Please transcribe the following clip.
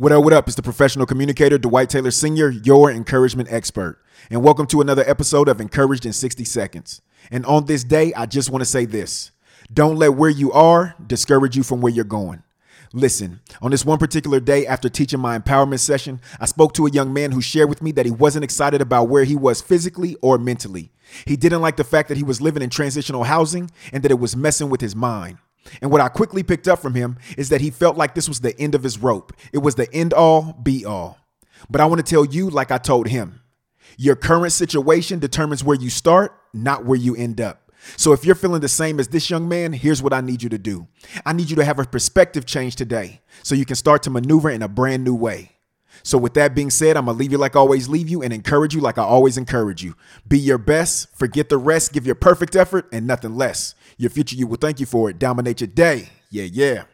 What up, what up? It's the professional communicator, Dwight Taylor Sr., your encouragement expert. And welcome to another episode of Encouraged in 60 Seconds. And on this day, I just want to say this don't let where you are discourage you from where you're going. Listen, on this one particular day after teaching my empowerment session, I spoke to a young man who shared with me that he wasn't excited about where he was physically or mentally. He didn't like the fact that he was living in transitional housing and that it was messing with his mind. And what I quickly picked up from him is that he felt like this was the end of his rope. It was the end all, be all. But I want to tell you, like I told him, your current situation determines where you start, not where you end up. So if you're feeling the same as this young man, here's what I need you to do. I need you to have a perspective change today so you can start to maneuver in a brand new way. So with that being said, I'm to leave you like I always leave you and encourage you like I always encourage you. Be your best, forget the rest, give your perfect effort and nothing less. Your future you will thank you for it. Dominate your day. Yeah, yeah.